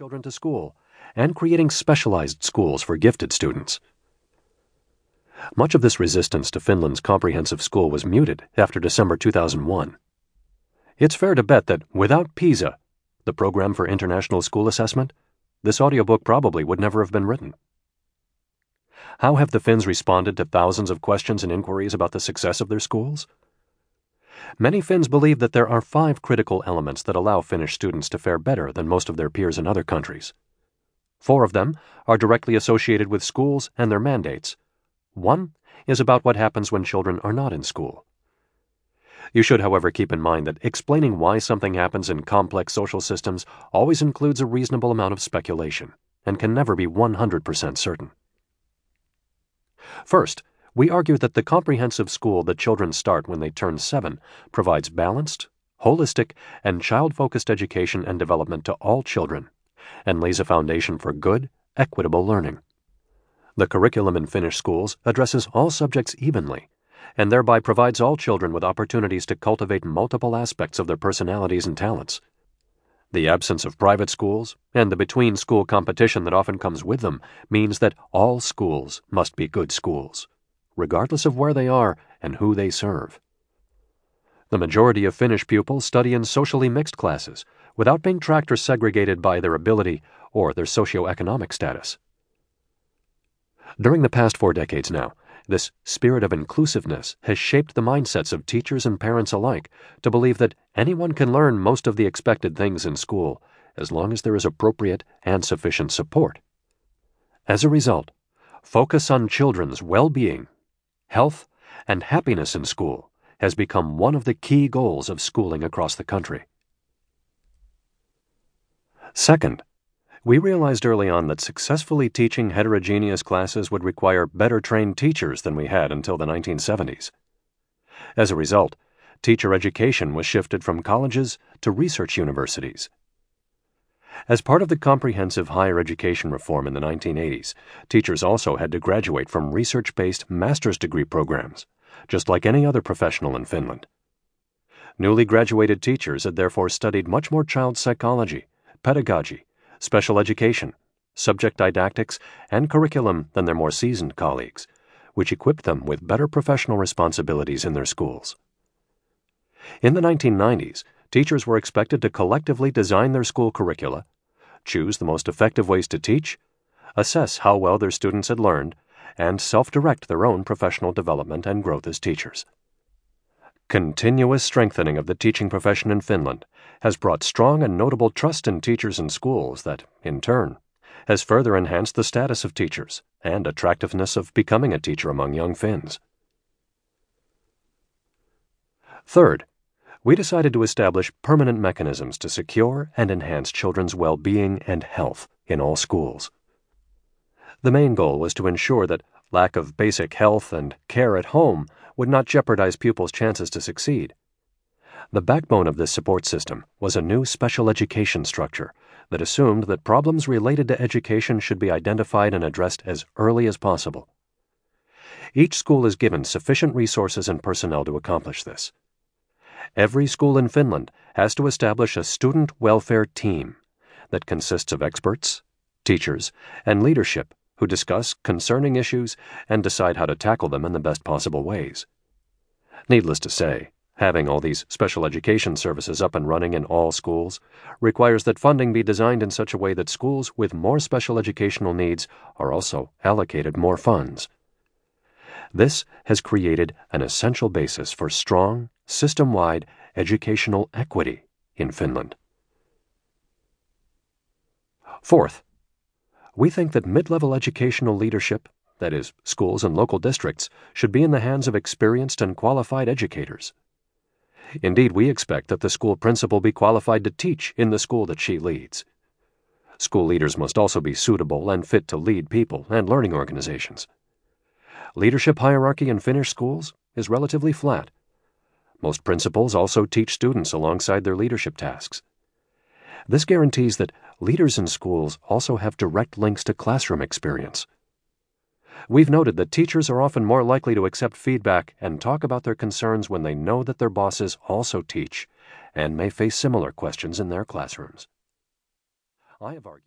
children to school and creating specialized schools for gifted students. Much of this resistance to Finland's comprehensive school was muted after December 2001. It's fair to bet that without PISA, the Program for International School Assessment, this audiobook probably would never have been written. How have the Finns responded to thousands of questions and inquiries about the success of their schools? Many Finns believe that there are five critical elements that allow Finnish students to fare better than most of their peers in other countries. Four of them are directly associated with schools and their mandates. One is about what happens when children are not in school. You should, however, keep in mind that explaining why something happens in complex social systems always includes a reasonable amount of speculation and can never be 100% certain. First, we argue that the comprehensive school that children start when they turn seven provides balanced, holistic, and child focused education and development to all children, and lays a foundation for good, equitable learning. The curriculum in Finnish schools addresses all subjects evenly, and thereby provides all children with opportunities to cultivate multiple aspects of their personalities and talents. The absence of private schools and the between school competition that often comes with them means that all schools must be good schools regardless of where they are and who they serve. The majority of Finnish pupils study in socially mixed classes without being tracked or segregated by their ability or their socioeconomic status. During the past four decades now, this spirit of inclusiveness has shaped the mindsets of teachers and parents alike to believe that anyone can learn most of the expected things in school as long as there is appropriate and sufficient support. As a result, focus on children's well being health, and happiness in school has become one of the key goals of schooling across the country. Second, we realized early on that successfully teaching heterogeneous classes would require better trained teachers than we had until the 1970s. As a result, teacher education was shifted from colleges to research universities as part of the comprehensive higher education reform in the 1980s, teachers also had to graduate from research based master's degree programs, just like any other professional in Finland. Newly graduated teachers had therefore studied much more child psychology, pedagogy, special education, subject didactics, and curriculum than their more seasoned colleagues, which equipped them with better professional responsibilities in their schools. In the 1990s, teachers were expected to collectively design their school curricula, choose the most effective ways to teach, assess how well their students had learned, and self direct their own professional development and growth as teachers. Continuous strengthening of the teaching profession in Finland has brought strong and notable trust in teachers and schools that, in turn, has further enhanced the status of teachers and attractiveness of becoming a teacher among young Finns. Third, we decided to establish permanent mechanisms to secure and enhance children's well being and health in all schools. The main goal was to ensure that lack of basic health and care at home would not jeopardize pupils' chances to succeed. The backbone of this support system was a new special education structure that assumed that problems related to education should be identified and addressed as early as possible. Each school is given sufficient resources and personnel to accomplish this every school in Finland has to establish a student welfare team that consists of experts, teachers, and leadership who discuss concerning issues and decide how to tackle them in the best possible ways. Needless to say, having all these special education services up and running in all schools requires that funding be designed in such a way that schools with more special educational needs are also allocated more funds. This has created an essential basis for strong, system wide educational equity in Finland. Fourth, we think that mid level educational leadership, that is, schools and local districts, should be in the hands of experienced and qualified educators. Indeed, we expect that the school principal be qualified to teach in the school that she leads. School leaders must also be suitable and fit to lead people and learning organizations. Leadership hierarchy in Finnish schools is relatively flat. Most principals also teach students alongside their leadership tasks. This guarantees that leaders in schools also have direct links to classroom experience. We've noted that teachers are often more likely to accept feedback and talk about their concerns when they know that their bosses also teach and may face similar questions in their classrooms. I have argued